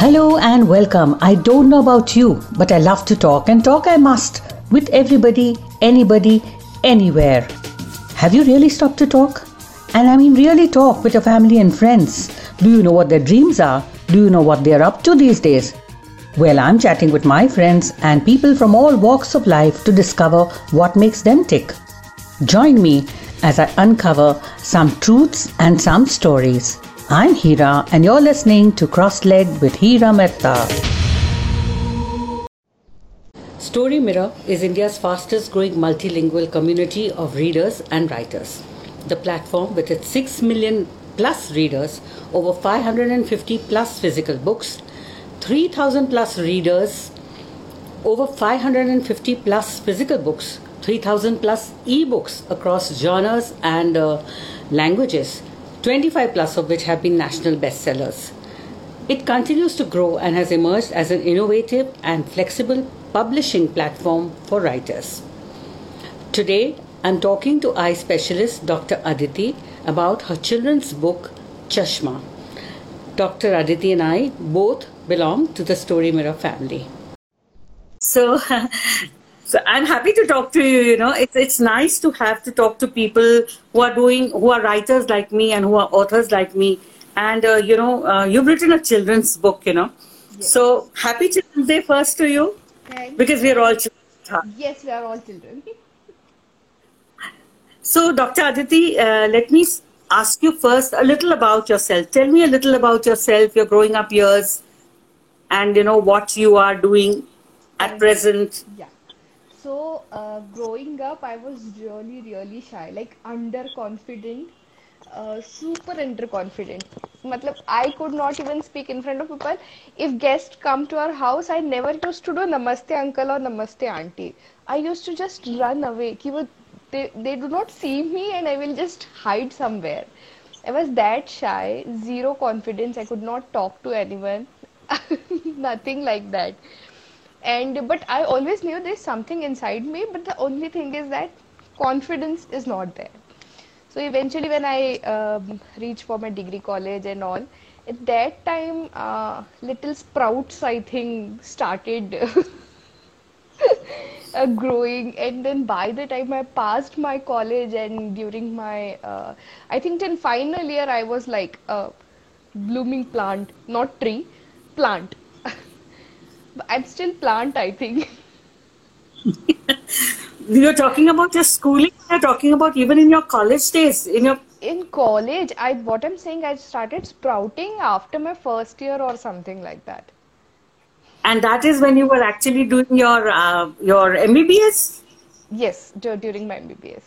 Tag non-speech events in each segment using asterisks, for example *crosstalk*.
Hello and welcome. I don't know about you, but I love to talk and talk I must with everybody, anybody, anywhere. Have you really stopped to talk? And I mean, really talk with your family and friends. Do you know what their dreams are? Do you know what they're up to these days? Well, I'm chatting with my friends and people from all walks of life to discover what makes them tick. Join me as I uncover some truths and some stories. I'm Hira, and you're listening to Cross Leg with Hira Mehta. Story Mirror is India's fastest growing multilingual community of readers and writers. The platform, with its 6 million plus readers, over 550 plus physical books, 3000 plus readers, over 550 plus physical books, 3000 plus ebooks across genres and uh, languages 25 plus of which have been national bestsellers. It continues to grow and has emerged as an innovative and flexible publishing platform for writers. Today, I'm talking to eye specialist Dr. Aditi about her children's book Chashma. Dr. Aditi and I both belong to the Story Mirror family. So, *laughs* so I'm happy to talk to you. You know, it's it's nice to have to talk to people who are doing, who are writers like me and who are authors like me. And uh, you know, uh, you've written a children's book. You know, yes. so happy Children's Day first to you, Thank because we are all children. Yes, we are all children. *laughs* so, Dr. Aditi, uh, let me ask you first a little about yourself. Tell me a little about yourself, your growing up years, and you know what you are doing at present. Yeah so uh, growing up i was really really shy like underconfident uh, super underconfident. matlab i could not even speak in front of people. If guests come to our house i never used to do namaste uncle or namaste auntie. I used to just run away. Ki they, they do not see me and i will just hide somewhere. I was that shy zero confidence. I could not talk to anyone. *laughs* Nothing like that and but i always knew there's something inside me but the only thing is that confidence is not there. So eventually when i um, reached for my degree college and all at that time uh, little sprouts i think started *laughs* uh, growing. And then by the time i passed my college and during my uh, i think in final year i was like a blooming plant not tree plant I'm still plant, I think. *laughs* you're talking about your schooling. You're talking about even in your college days. In your in college, I what I'm saying, I started sprouting after my first year or something like that. And that is when you were actually doing your uh, your MBBS. Yes, during my MBBS.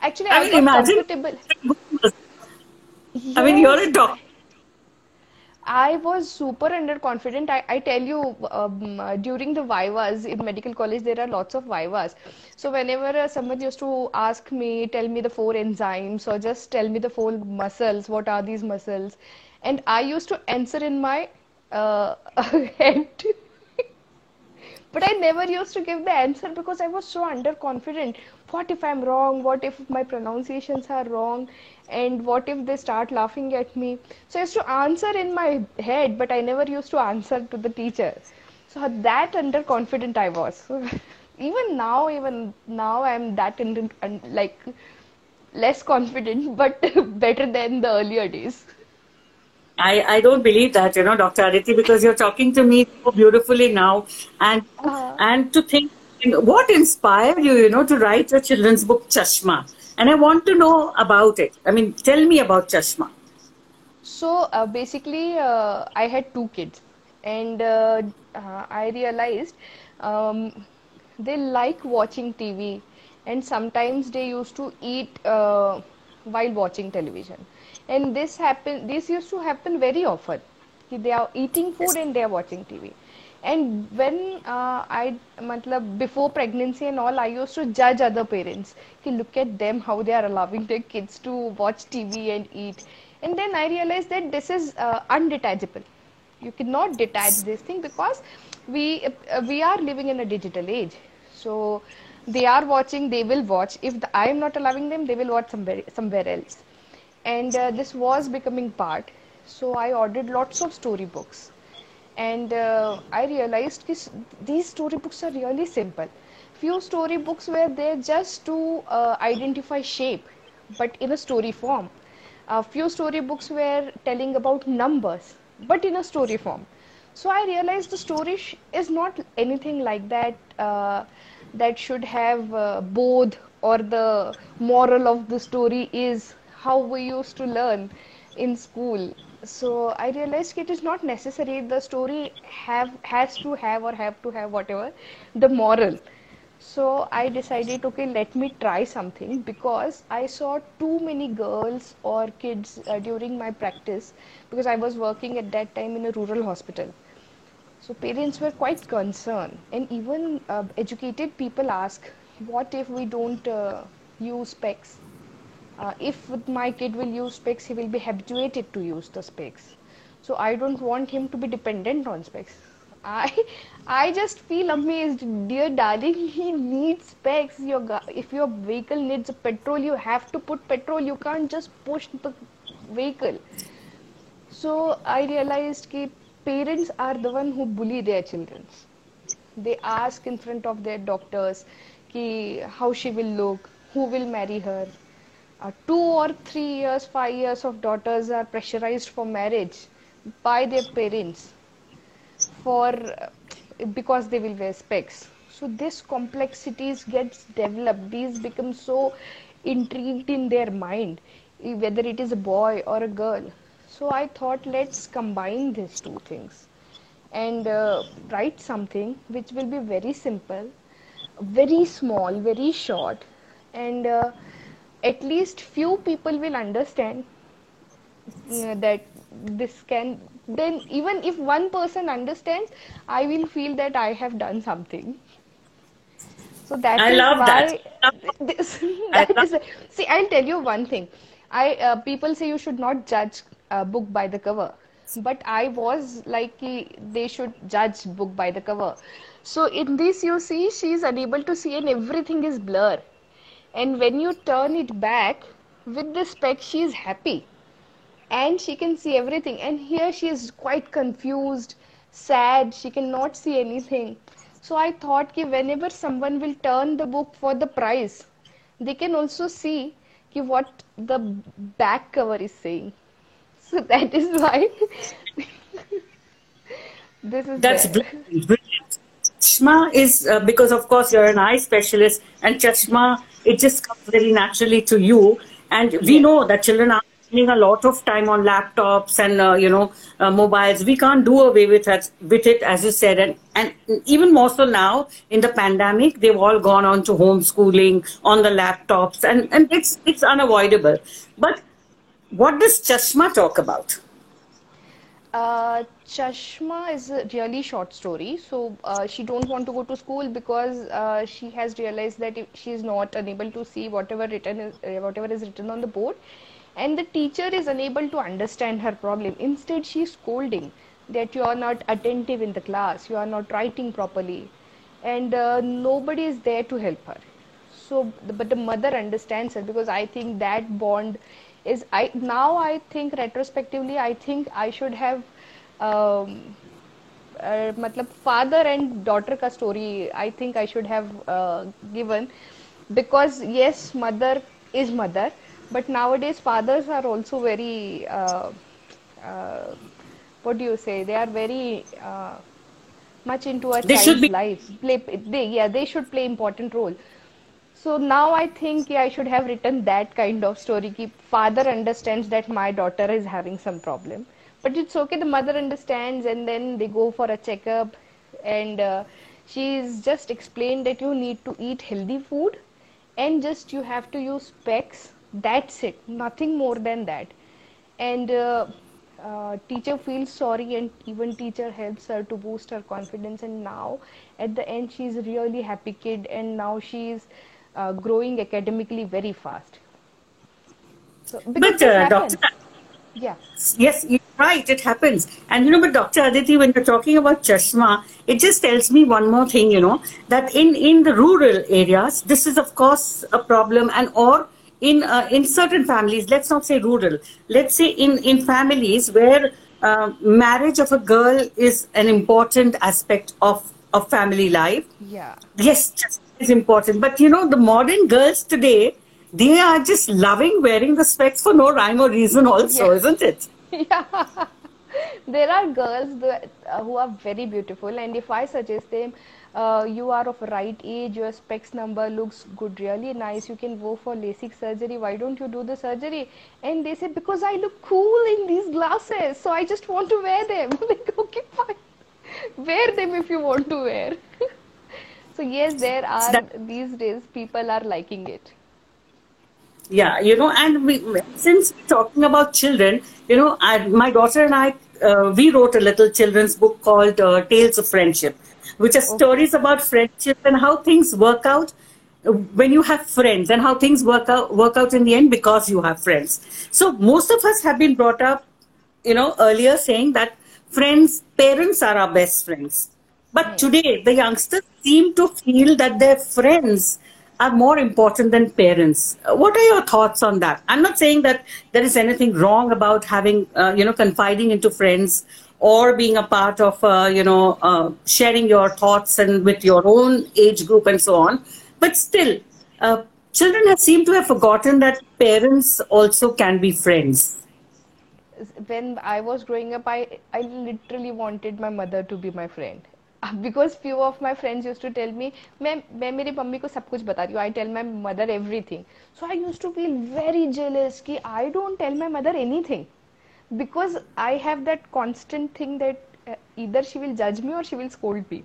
Actually, I, I mean, imagine. Yes. *laughs* I mean, you're a doctor I was super underconfident. I, I tell you, um, during the vivas in medical college, there are lots of vivas. So whenever uh, someone used to ask me, tell me the four enzymes, or just tell me the four muscles, what are these muscles, and I used to answer in my uh, *laughs* head. *laughs* but I never used to give the answer because I was so underconfident. What if I'm wrong? What if my pronunciations are wrong? and what if they start laughing at me so i used to answer in my head but i never used to answer to the teacher so that underconfident i was *laughs* even now even now i'm that under, like less confident *laughs* but better than the earlier days I, I don't believe that, you know, Dr. Aditi, because you're talking to me so beautifully now. And uh-huh. and to think, what inspired you, you know, to write your children's book, Chashma? and I want to know about it. I mean, tell me about Chashma. So uh, basically, uh, I had two kids, and uh, uh I realized um, they like watching TV, and sometimes they used to eat uh, while watching television, and this happen. This used to happen very often. They are eating food and they are watching TV and when uh, I matlab, before pregnancy and all I used to judge other parents. Ki look at them how they are allowing their kids to watch TV and eat. And then I realized that this is uh, undetachable. You cannot detach this thing because we uh, we are living in a digital age. So they are watching they will watch. If the, I am not allowing them they will watch somewhere somewhere else. And uh, this was becoming part. So I ordered lots of storybooks and uh, I realized that these storybooks are really simple. Few storybooks were there just to uh, identify shape, but in a story form. A few storybooks were telling about numbers, but in a story form. So I realized the story is not anything like that. Uh, that should have uh, both or the moral of the story is how we used to learn in school so i realized it is not necessary. The story have has to have or have to have whatever the moral. So i decided okay let me try something because i saw too many girls or kids uh, during my practice because i was working at that time in a rural hospital. So parents were quite concerned. And even uh, educated people ask what if we don't uh, use specs uh, if my kid will use specs he will be habituated to use the specs. So i don't want him to be dependent on specs. I i just feel amazed. Dear darling *laughs* he needs specs. Your if your vehicle needs petrol you have to put petrol. You can't just push the vehicle. So i realized that parents are the one who bully their children. They ask in front of their doctors ki how she will look who will marry her uh, two or three years, five years of daughters are pressurized for marriage by their parents for uh, because they will wear specs. So this complexities gets developed. These become so intrigued in their mind, whether it is a boy or a girl. So I thought let's combine these two things and uh, write something which will be very simple, very small, very short, and uh, at least few people will understand uh, that this can then even if one person understands i will feel that i have done something. So that I love why that. this *laughs* that *laughs* love is see i'll tell you one thing. I uh, people say you should not judge a book by the cover but i was like they should judge book by the cover. So in this you see she is unable to see and everything is blur and when you turn it back with the spec she is happy. And she can see everything. And here she is quite confused sad. She cannot see anything. So i thought ki whenever someone will turn the book for the price they can also see ki what the back cover is saying. So *laughs* that is why *laughs* this is that's brilliant. Chashma is uh, because, of course, you're an eye specialist, and Chashma, it just comes very naturally to you. And we know that children are spending a lot of time on laptops and uh, you know uh, mobiles. We can't do away with it, with it, as you said, and and even more so now in the pandemic, they've all gone on to homeschooling on the laptops, and and it's it's unavoidable. But what does Chashma talk about? Uh, Chashma is a really short story. So uh, she don't want to go to school because uh, she has realized that she is not unable to see whatever written is, uh, whatever is written on the board, and the teacher is unable to understand her problem. Instead, she is scolding that you are not attentive in the class, you are not writing properly, and uh, nobody is there to help her. So, but the mother understands her because I think that bond is I now I think retrospectively I think I should have matlab father and daughter ka story I think I should have uh, given. Because yes mother is mother but nowadays fathers are also very uh, uh, what do you say? They are very uh, much into a they child's be- life. Play they yeah they should play important role. So now I think yeah, I should have written that kind of story. Ki father understands that my daughter is having some problem, but it's okay. The mother understands, and then they go for a checkup, and uh, she's just explained that you need to eat healthy food, and just you have to use specs. That's it. Nothing more than that. And uh, uh, teacher feels sorry, and even teacher helps her to boost her confidence. And now at the end, she's really happy kid, and now she's uh, growing academically very fast. So, but uh, Doctor, yeah, yes, you're right, it happens. And you know, but Doctor Aditi, when you're talking about Chashma, it just tells me one more thing. You know that in in the rural areas, this is of course a problem, and or in uh, in certain families, let's not say rural, let's say in in families where uh, marriage of a girl is an important aspect of of family life. Yeah. Yes, just is important. But you know, the modern girls today, they are just loving wearing the specs for no rhyme or reason, also, Yes. isn't it? Yeah. *laughs* There are girls that, uh, who are very beautiful, and if I suggest them, uh, you are of right age, your specs number looks good, really nice, you can go for LASIK surgery, why don't you do the surgery? And they say, because I look cool in these glasses, so I just want to wear them. *laughs* Like, okay, fine. Wear them if you want to wear. *laughs* So, yes, there are these days people are liking it. Yeah, you know, and we, since we're talking about children, you know, I, my daughter and I, uh, we wrote a little children's book called uh, Tales of Friendship, which are stories about friendship and how things work out when you have friends and how things work out work out in the end because you have friends. So most of us have been brought up, you know, earlier saying that friends, parents are our best friends. But today, the youngsters seem to feel that their friends are more important than parents. What are your thoughts on that? I'm not saying that there is anything wrong about having, uh, you know, confiding into friends or being a part of, uh, you know, uh, sharing your thoughts and with your own age group and so on. But still, uh, children have seemed to have forgotten that parents also can be friends. when I was growing up, I I literally wanted my mother to be my friend. Because few of my friends use to tell me मैं मैं मेरी mummy को सब कुछ बताती हूँ। I tell my mother everything so I use to feel very jealous कि I don't tell my mother anything because I have that constant thing that इधर शी विल जज मी और she will scold me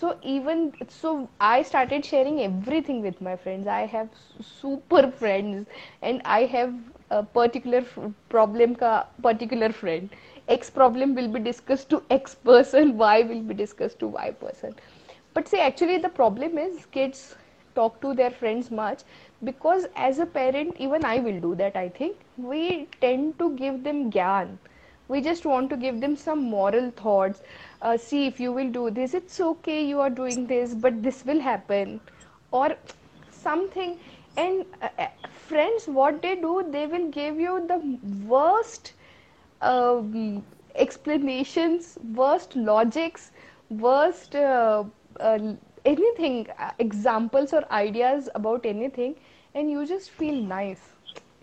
so even so I started sharing everything with my friends I have super friends and I have particular problem का particular friend X problem will be discussed to X person. Y will be discussed to Y person. But see, actually, the problem is kids talk to their friends much because as a parent, even I will do that. I think we tend to give them gyan we just want to give them some moral thoughts uh, see if you will do this it's okay you are doing this but this will happen or something and uh, uh, friends what they do they will give you the worst um, explanations worst logics worst uh, uh, anything examples or ideas about anything and you just feel nice.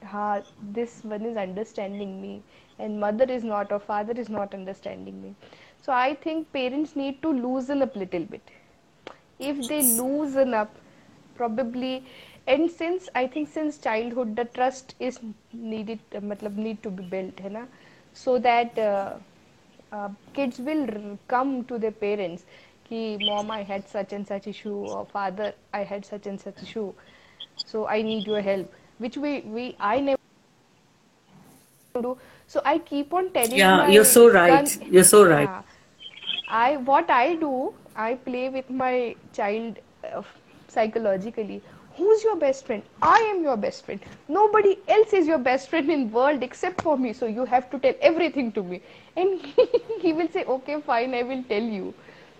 Ha, this one is understanding me and mother is not or father is not understanding me. So i think parents need to loosen up a little bit. If they loosen up probably and since i think since childhood the trust is needed matlab need to be built hai na so that uh, uh, kids will r- come to their parents ki mom i had such and such issue or father i had such and such issue so i need your help which we we i never do so i keep on telling Yeah, you're so right. son- You're so right. Yeah. I what I do, I play with my child uh, psychologically. Who's your best friend? I am your best friend. Nobody else is your best friend in world except for me. So you have to tell everything to me. And *laughs* he will say, okay, fine, I will tell you.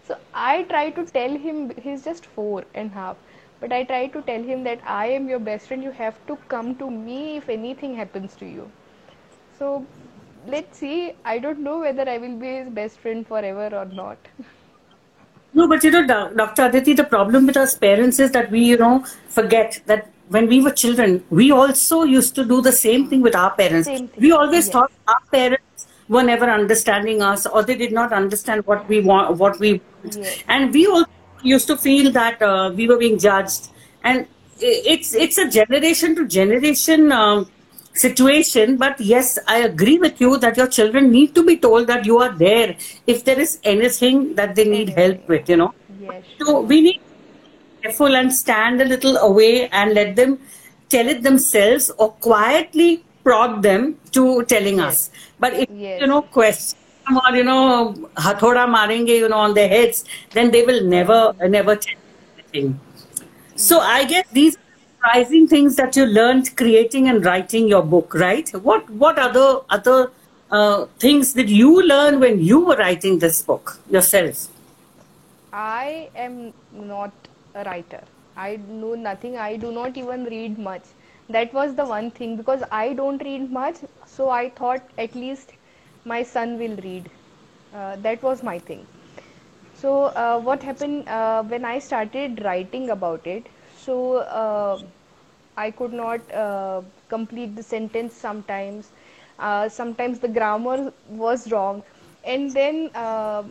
So I try to tell him. He's just four and half. But I try to tell him that I am your best friend. You have to come to me if anything happens to you. So let's see. I don't know whether I will be his best friend forever or not. *laughs* No, but you know, Dr. Aditi, the problem with us parents is that we, you know, forget that when we were children, we also used to do the same thing with our parents. We always yes. thought our parents were never understanding us or they did not understand what we want, what we want. Yes. And we all used to feel that uh, we were being judged. And it's, it's a generation to generation um, situation. But yes, I agree with you that your children need to be told that you are there if there is anything that they need help with, you know. Yes. So we need to be careful and stand a little away and let them tell it themselves or quietly prod them to telling us. But if Yes. you know question or you know hathoda marenge you know on their heads, then they will never never tell anything. So I guess these surprising things that you learned creating and writing your book, right? What what other other uh, things did you learn when you were writing this book yourself? I am not a writer. I know nothing. I do not even read much. That was the one thing because I don't read much. So I thought at least my son will read. Uh, that was my thing. So uh, what happened uh, when I started writing about it? So uh, I could not uh, complete the sentence sometimes. Uh, sometimes the grammar was wrong, and then uh,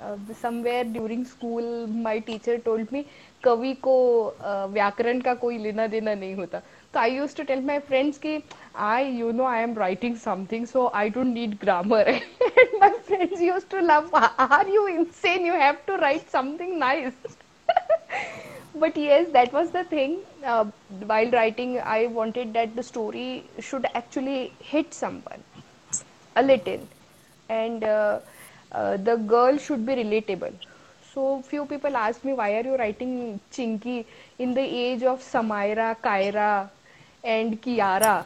uh, somewhere during school my teacher told me कवि को uh, व्याकरण का कोई लेना देना नहीं होता तो आई use to tell my friends कि आई you know I am writing something so I don't need grammar and *laughs* my friends use to love are you insane you have to write something nice *laughs* but yes that was the thing. Uh, while writing i wanted that the story should actually hit someone a little. And uh, uh, the girl should be relatable. So few people ask me why are you writing chinky in the age of samaira kaira and kiara?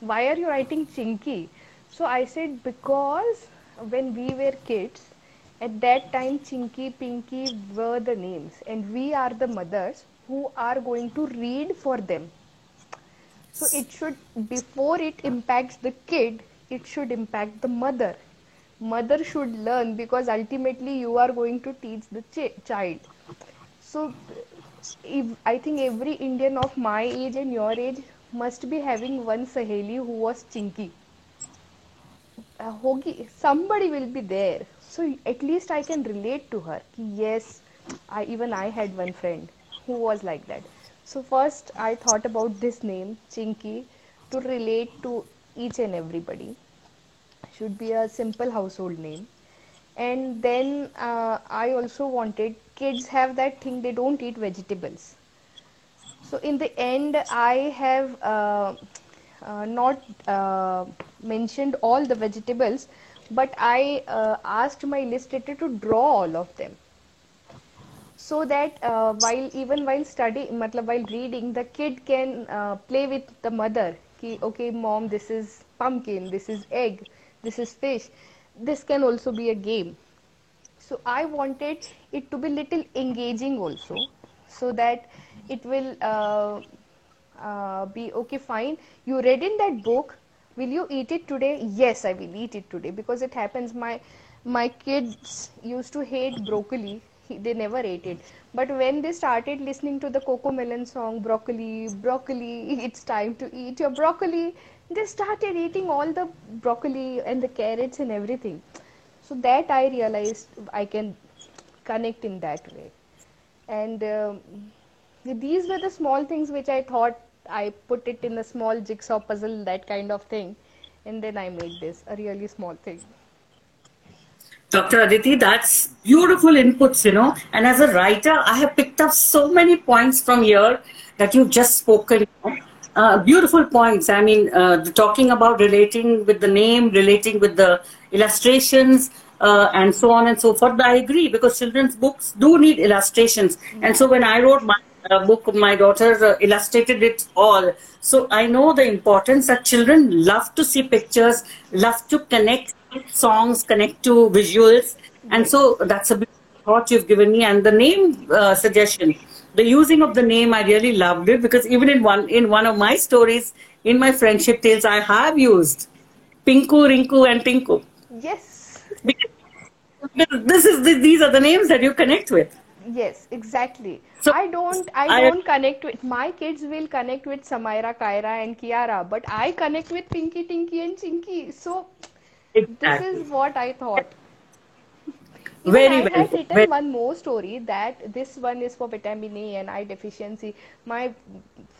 Why are you writing chinky? So i said because when we were kids at that time chinky pinky were the names and we are the mothers who are going to read for them. So it should before it impacts the kid it should impact the mother. Mother should learn because ultimately you are going to teach the ch- child. So if, i think every indian of my age and your age must be having one saheli who was chinky. Uh, hogi somebody will be there so at least i can relate to her yes i even i had one friend who was like that. So first i thought about this name chinky to relate to each and everybody. Should be a simple household name. And then uh, i also wanted kids have that thing they don't eat vegetables. So in the end i have uh, uh, not uh, mentioned all the vegetables but i uh, asked my illustrator to draw all of them. So that uh, while even while study matlab while reading the kid can uh, play with the mother. Ki okay mom this is pumpkin this is egg this is fish. This can also be a game. So i wanted it to be little engaging also so that it will uh, uh, be okay fine. You read in that book will you eat it today? Yes i will eat it today because it happens. My my kids used to hate broccoli. He, they never ate it. But when they started listening to the CoComelon song broccoli broccoli *laughs* it's time to eat your broccoli they started eating all the broccoli and the carrots and everything. So that i realized i can connect in that way. And um, these were the small things which i thought i put it in a small jigsaw puzzle that kind of thing and then i made this a really small thing Dr. Aditi, that's beautiful inputs, you know. And as a writer, I have picked up so many points from here that you've just spoken. Uh, beautiful points. I mean, uh, talking about relating with the name, relating with the illustrations, uh, and so on and so forth. But I agree because children's books do need illustrations. And so when I wrote my uh, book, my daughter uh, illustrated it all. So I know the importance that children love to see pictures, love to connect songs, connect to visuals. And so that's a big thought you've given me. And the name uh, suggestion, the using of the name, I really loved it because even in one in one of my stories, in my friendship tales, I have used Pinku, Rinku, and Tinku. yes Because this is these are the names that you connect with. Yes exactly So- i don't i I- don't connect with my kids will connect with samaira kaira and kiara but i connect with pinky tinky and chinky so this is what i thought Even Very I well. had written Very- one more story that this one is for vitamin A and I deficiency. My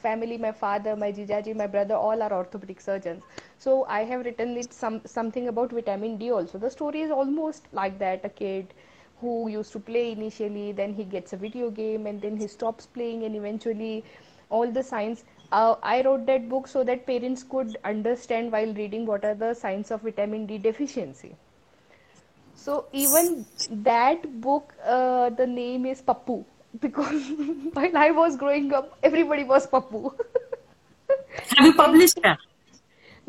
family, my father, my jijaji, my brother, all are orthopedic surgeons. So I have written it some something about vitamin D also. The story is almost like that. A kid who used to play initially, then he gets a video game, and then he stops playing, and eventually all the signs. Uh, I wrote that book so that parents could understand while reading what are the signs of vitamin D deficiency. So even that book, uh, the name is Pappu because *laughs* while I was growing up, everybody was Pappu. Have you published that?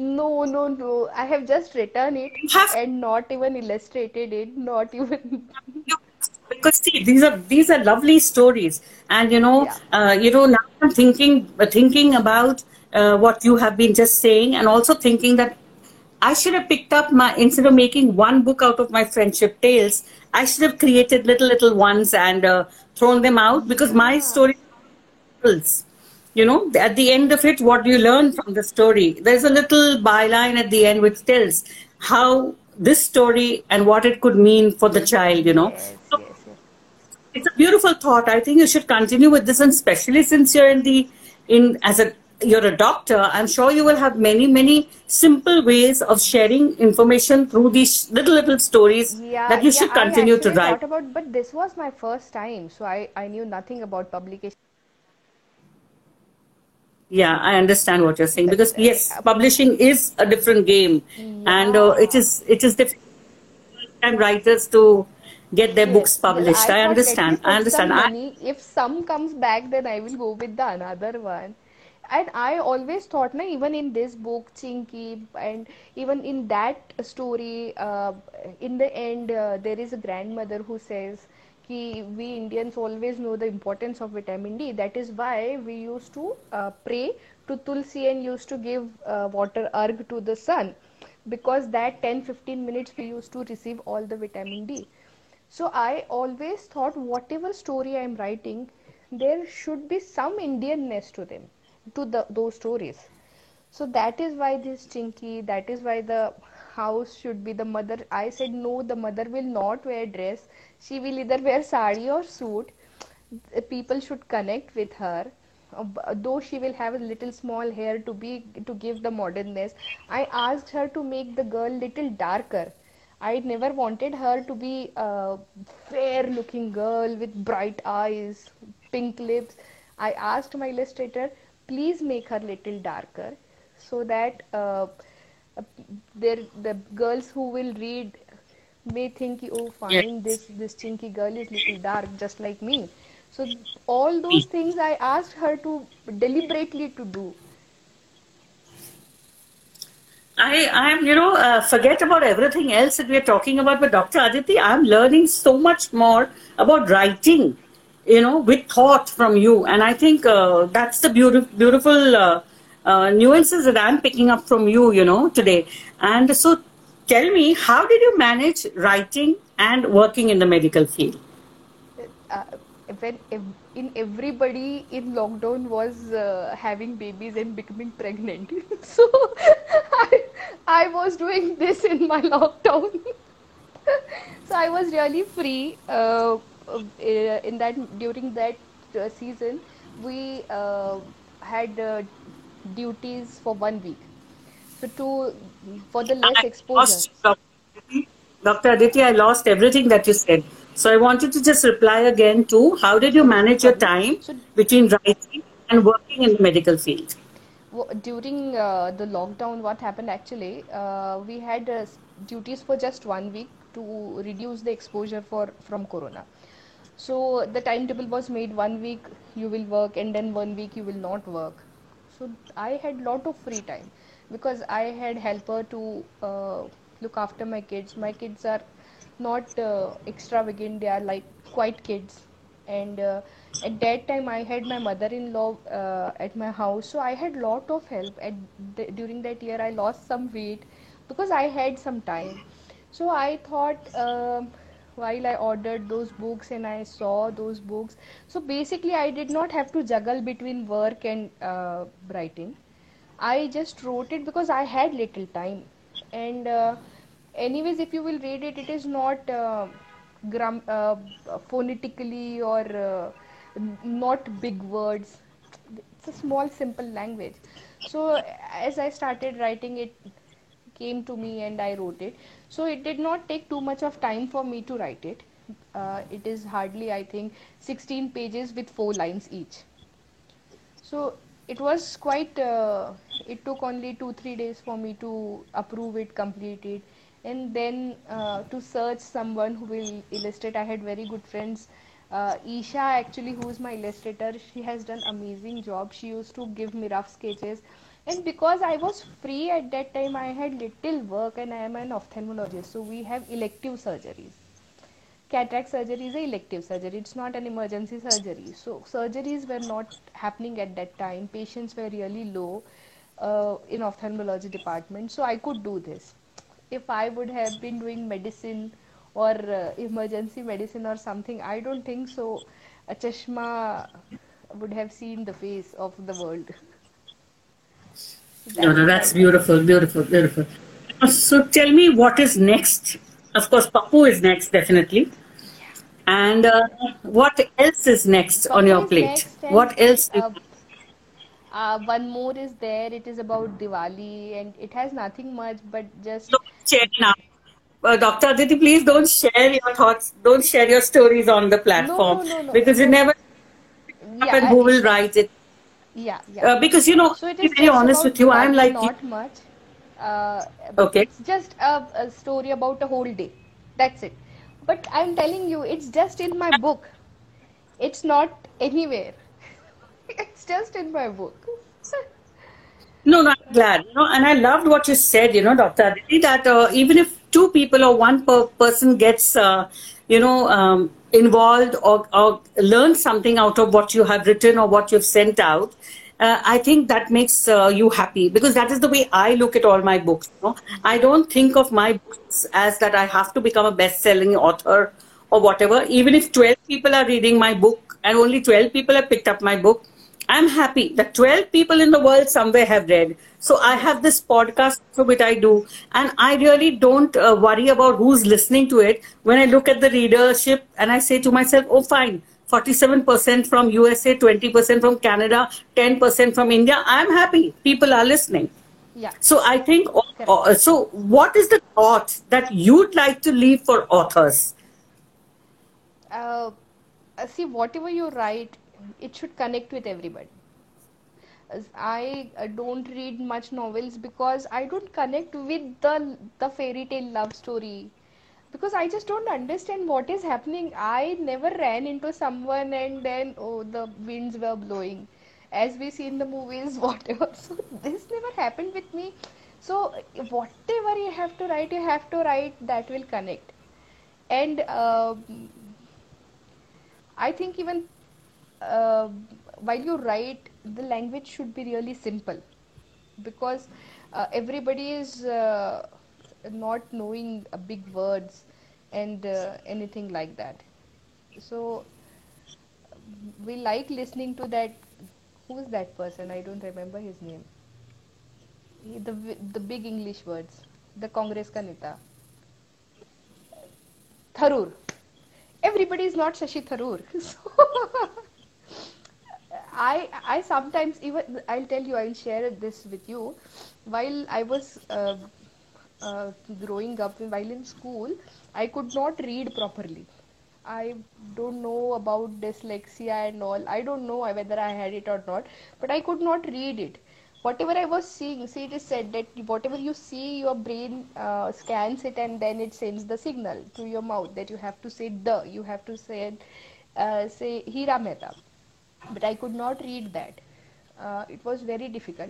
No, no, no. I have just written it and not even illustrated it, not even. because see these are these are lovely stories and you know Yeah. uh, you know now i'm thinking uh, thinking about uh, what you have been just saying and also thinking that I should have picked up my instead of making one book out of my friendship tales, I should have created little little ones and uh, thrown them out because my story you know at the end of it what you learn from the story there's a little byline at the end which tells how this story and what it could mean for the child you know Yes, so yes, yes. it's a beautiful thought i think you should continue with this and especially since you're in the in as a you're a doctor i'm sure you will have many many simple ways of sharing information through these little little stories Yeah, that you yeah, should continue to write about, but this was my first time, so I I knew nothing about publication. Yeah, I understand what you're saying because yes, publishing is a different game, and uh, it Yeah. is it is difficult and writers to get their books Yes, well, published. I I me understand. I understand. I. If some comes back, then I will go with the another one. And I always thought, na, even in this book, Chinky, and even in that story, uh, in the end, uh, there is a grandmother who says, we Indians always know the importance of vitamin D. That is why we used to uh, pray to Tulsi and used to give uh, water arg to the sun because that 10-15 minutes we used to receive all the vitamin D. So I always thought whatever story I'm writing, there should be some Indianness to them, to the those stories. So that is why this chinky, that is why the house should be the mother. I said no, the mother will not wear dress. She will either wear sari or suit. People should connect with her. Though she will have a little small hair to be to give the modernness, I asked her to make the girl little darker. I never wanted her to be a fair looking girl with bright eyes, pink lips. I asked my illustrator, please make her little darker so that uh, uh, there the girls who will read may think oh yes. fine this this chinky girl is little dark just like me so all those things i asked her to deliberately to do I, I'm, you know, uh, forget about everything else that we're talking about. But Dr. Aditi, I'm learning so much more about writing, you know, with thought from you. And I think uh, that's the beautiful, beautiful uh, uh, nuances that I'm picking up from you, you know, today. And so tell me, how did you manage writing and working in the medical field? uh, when in everybody in lockdown was uh, having babies and becoming pregnant. *laughs* So I, I was doing this in my lockdown. *laughs* So I was really free uh, uh, in that during that uh, season we uh, had duties for one week so to for the less I exposure lost Dr. Aditi. I lost everything that you said. So I wanted to just reply again to how did you manage your time between writing and working in the medical field? during uh, the lockdown what happened actually uh, we had uh, duties for just one week to reduce the exposure for from corona so the timetable was made one week you will work and then one week you will not work so i had lot of free time because i had helper to uh, look after my kids. My kids are not uh, extravagant. They are like quite kids. And uh, at that time i had my mother-in-law uh, at my house. So i had lot of help. At the, during that year i lost some weight because i had some time. So i thought um, while i ordered those books and i saw those books. So basically i did not have to juggle between work and uh, writing I just wrote it because I had little time. And uh, anyways, if you will read it, it is not uh, gram uh, phonetically or uh, not big words. It's a small, simple language. So as I started writing, it came to me and I wrote it. So it did not take too much of time for me to write it. Uh, it is hardly, I think, 16 pages with four lines each. So it was quite, uh, it took only two, three days for me to approve it, complete it. And then uh, to search someone who will illustrate. I had very good friends. Uh, Isha, actually, who is my illustrator, she has done amazing job. She used to give me rough sketches. And because I was free at that time, I had little work and I am an ophthalmologist. So we have elective surgeries cataract surgery is a elective surgery it's not an emergency surgery so surgeries were not happening at that time patients were really low uh, in ophthalmology department, so I could do this. If I would have been doing medicine or uh, emergency medicine or something, I don't think so. A chashma would have seen the face of the world. no, no, that's beautiful, beautiful, beautiful. So tell me what is next? Of course, Pappu is next, definitely. And uh, what else is next on your plate? What else? uh, uh, one more is there. It is about Diwali and it has nothing much but just Don't share now. Uh, Dr. Aditi, please don't share your thoughts. Don't share your stories on the platform no, no, no. because you never yeah, who will write it. yeah, yeah. Uh, because you know, So to be very honest with you, I'm like you. not much. Uh, Okay. It's just a, a story about a whole day. That's it. But I'm telling you, it's just in my book. It's not anywhere. *laughs* It's just in my book. No, no, I'm glad. You know, and I loved what you said, you know, Dr. Aditi, that uh, even if two people or one per person gets, uh, you know, um, involved or, or learns something out of what you have written or what you've sent out, uh, I think that makes uh, you happy because that is the way I look at all my books. You know? I don't think of my books as that I have to become a best-selling author or whatever. Even if 12 people are reading my book and only 12 people have picked up my book, I'm happy that 12 people in the world somewhere have read. So I have this podcast for which I do, and I really don't uh, worry about who's listening to it. When I look at the readership and I say to myself, oh, fine, 47% from USA, 20% from Canada, 10% from India, I'm happy. People are listening. Yeah. So I think, uh, so what is the thought that you'd like to leave for authors? Uh, uh, see, whatever you write, it should connect with everybody. I uh, don't read much novels because I don't connect with the the fairy tale love story because I just don't understand what is happening. I never ran into someone and then oh the winds were blowing as we see in the movies *laughs* whatever. So this never happened with me. So whatever you have to write, you have to write that will connect. And um I think even uh, while you write, the language should be really simple because uh, everybody is uh, not knowing uh, big words and uh, anything like that. So we like listening to that. Who is that person? I don't remember his name. He- The the big English words. The Congress ka neta. Tharoor. Everybody is not Shashi Tharoor. *laughs* So I I sometimes even I'll tell you I'll share this with you. While I was uh, uh, growing up, while in school, I could not read properly. I don't know about dyslexia and all. I don't know whether I had it or not, but I could not read it. Whatever I was seeing, see, it is said that whatever you see, your brain uh, scans it and then it sends the signal to your mouth that you have to say the, you have to say, uh, say Hira Mehta. But I could not read that. Uh, it was very difficult.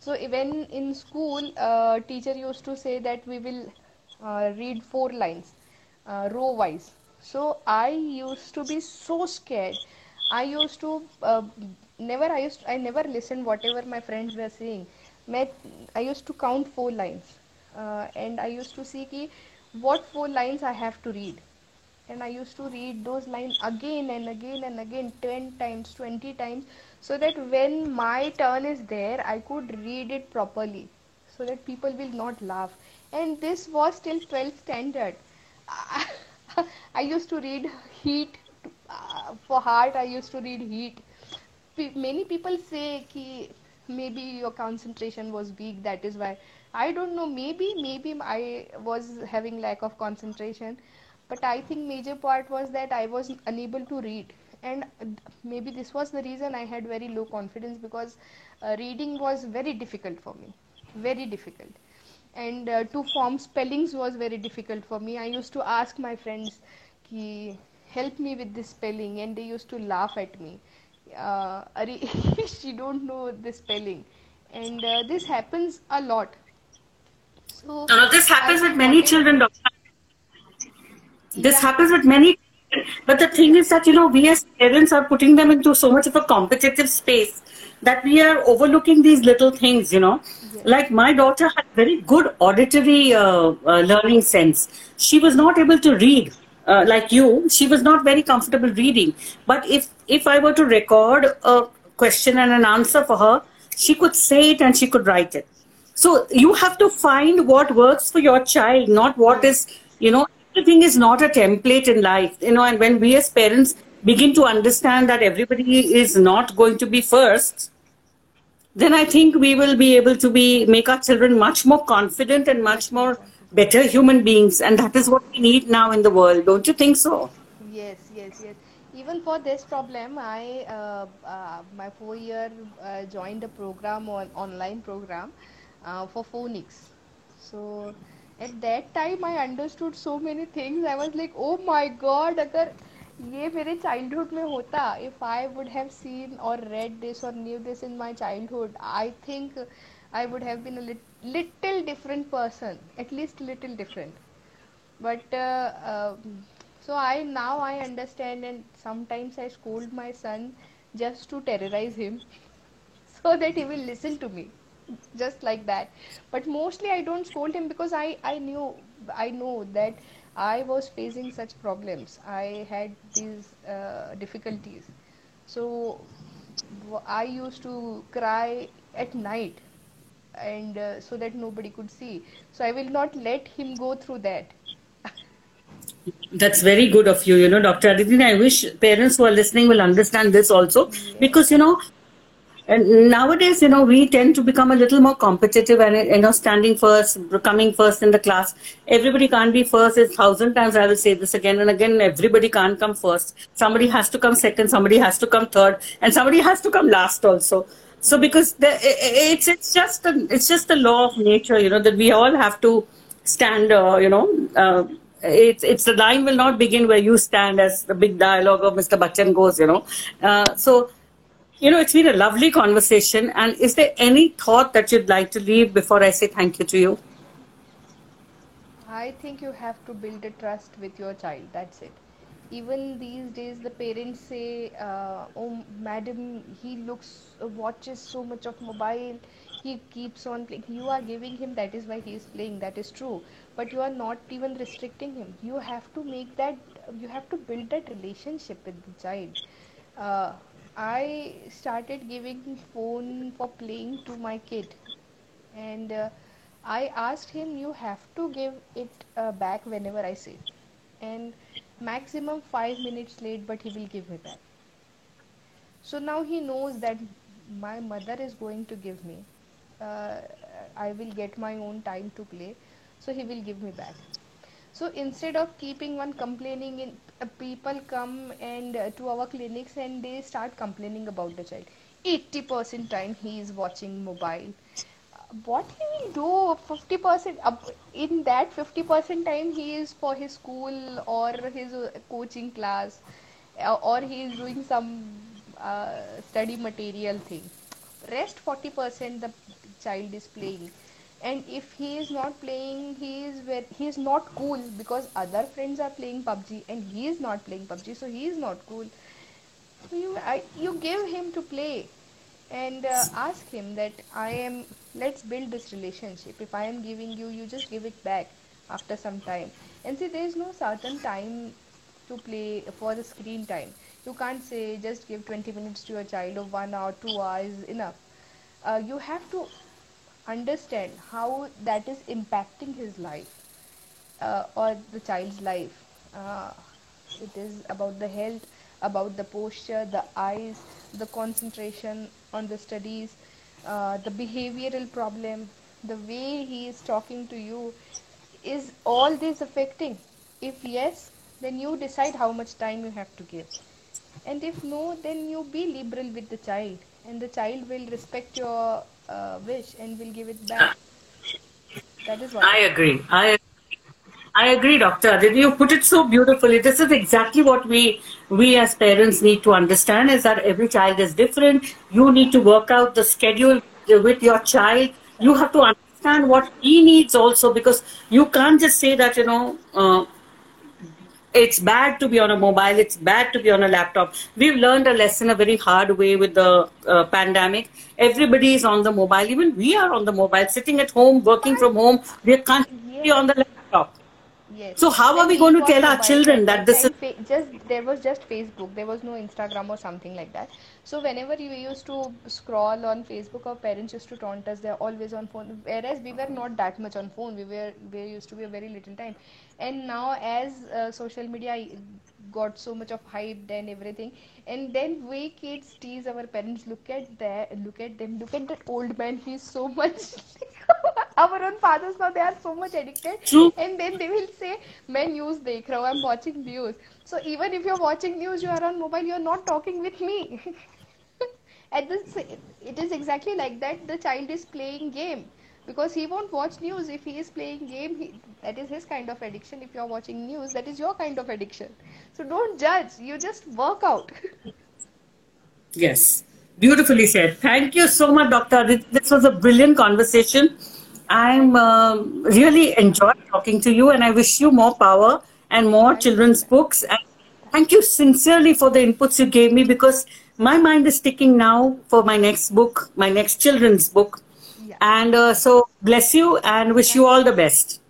So even in school, uh, teacher used to say that we will uh, read four lines, uh, row wise. So I used to be so scared. I used to uh, never. I used. I never listened whatever my friends were saying. I used to count four lines, uh, and I used to see कि what four lines I have to read and I used to read those lines again and again and again 10 times 20 times so that when my turn is there I could read it properly so that people will not laugh. And this was till 12th standard. *laughs* I used to read heat uh, for heart I used to read heat. Many people say ki maybe your concentration was weak that is why. I don't know maybe maybe I was having lack of concentration but I think major part was that I was unable to read. And maybe this was the reason I had very low confidence because uh, reading was very difficult for me. Very difficult. And uh, to form spellings was very difficult for me. I used to ask my friends ki help me with this spelling. And they used to laugh at me. Uh, "Arey, *laughs* she don't know the spelling. And uh, this happens a lot. So No, no, this happens I with many children, doctor. This Yeah. happens with many. But the thing is that, you know, we as parents are putting them into so much of a competitive space that we are overlooking these little things, you know. Yes. Like my daughter had very good auditory uh, uh, learning sense. She was not able to read. Uh, like you, she was not very comfortable reading. But if if I were to record a question and an answer for her, she could say it and she could write it. So you have to find what works for your child, not what is, you know, everything is not a template in life, you know, and when we as parents begin to understand that everybody is not going to be first, then I think we will be able to be make our children much more confident and much more better human beings, and that is what we need now in the world. Don't you think so? Yes, yes, yes. Even for this problem, I uh, uh, my four year uh, joined a program on online program uh, for phonics. So at that time, I understood so many things. I was like, oh my god, agar ये मेरे childhood में होता if I would have seen और read this और new this in my childhood I think I would have been a little different person at least little different but uh, uh, so i now i understand and sometimes i scold my son just to terrorize him *laughs* so that he will listen to me just like that but mostly i don't scold him because i i knew i know that I was facing such problems. I had these uh, difficulties. So I used to cry at night and uh, so that nobody could see. So I will not let him go through that. That's very good of you, you know, Dr. Aditi. I wish parents who are listening will understand this also yes. because, you know, and nowadays, you know, we tend to become a little more competitive and, you know, standing first, coming first in the class. Everybody can't be first. A thousand times I will say this again and again. Everybody can't come first. Somebody has to come second. Somebody has to come third. And somebody has to come last also. So because the, it's, it's just a, it's just a law of nature, you know, that we all have to stand, uh, you know, uh, it's it's the line will not begin where you stand as the big dialogue of Mr. Bachchan goes, you know. Uh, so you know, it's been a lovely conversation. And is there any thought that you'd like to leave before I say thank you to you? I think you have to build a trust with your child. That's it. Even these days, the parents say, uh, "Oh, madam, he looks uh, watches so much of mobile. He keeps on playing. You are giving him. That is why he is playing. That is true. But you are not even restricting him. You have to make that. You have to build that relationship with the child. Uh, I started giving phone for playing to my kid. And uh, I asked him you have to give it uh, back whenever I say. And maximum 5 minutes late but he will give me back. So now he knows that my mother is going to give me uh, I will get my own time to play. So he will give me back so instead of keeping one complaining in uh, people come and uh, to our clinics and they start complaining about the child. 80% time he is watching mobile. Uh, what he will do 50% in that 50% time he is for his school or his uh, coaching class uh, or he is doing some uh, study material thing. Rest 40% the child is playing and if he is not playing he is where he is not cool because other friends are playing PUBG and he is not playing PUBG so he is not cool. So you I, you give him to play and uh, ask him that I am let's build this relationship. If I am giving you you just give it back after some time. And see there is no certain time to play for the screen time. You can't say just give 20 minutes to your child or 1 hour 2 hours enough. Uh, you have to understand how that is impacting his life uh, or the child's life. Uh, it is about the health, about the posture, the eyes, the concentration on the studies, uh, the behavioral problem, the way he is talking to you. Is all this affecting? If yes, then you decide how much time you have to give. And if no, then you be liberal with the child, and the child will respect your uh, wish and will give it back. That is what I agree. I I agree, Doctor. You put it so beautifully. This is exactly what we we as parents need to understand: is that every child is different. You need to work out the schedule with your child. You have to understand what he needs also, because you can't just say that you know. Uh, it's bad to be on a mobile it's bad to be on a laptop we've learned a lesson a very hard way with the uh, pandemic everybody is on the mobile even we are on the mobile sitting at home working from home we can't yes. be on the laptop Yes. So how are we going to tell our children that this is just there was just Facebook, there was no Instagram or something like that. So whenever you used to scroll on Facebook, our parents used to taunt us they're always on phone. Whereas we were not that much on phone. We were we used to be a very little time And now as uh, social media got so much of hype and everything, and then we kids tease our parents. Look at that, look at them, look at that old man. He's so much. *laughs* our own fathers now they are so much addicted True. and then they will say मैं news देख रहा हूँ I'm watching news so even if you're watching news you are on mobile you're not talking with me *laughs* at this it is exactly like that the child is playing game because he won't watch news if he is playing game he, that is his kind of addiction. If you're watching news that is your kind of addiction. So don't judge. You just work out. *laughs* Yes. Beautifully said. Thank you so much dr this was a brilliant conversation. I'm uh, really enjoyed talking to you, and I wish you more power and more children's books. And thank you sincerely for the inputs you gave me because my mind is ticking now for my next book, my next children's book. Yeah. And uh, so, bless you and wish you all the best.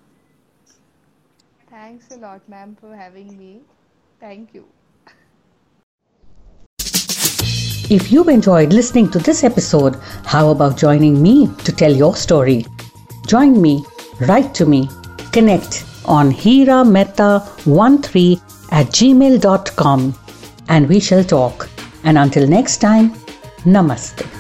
Thanks a lot, ma'am, for having me. Thank you. If you've enjoyed listening to this episode, how about joining me to tell your story? Join me, write to me, connect on hirametta13 at gmail.com and we shall talk. And until next time, namaste.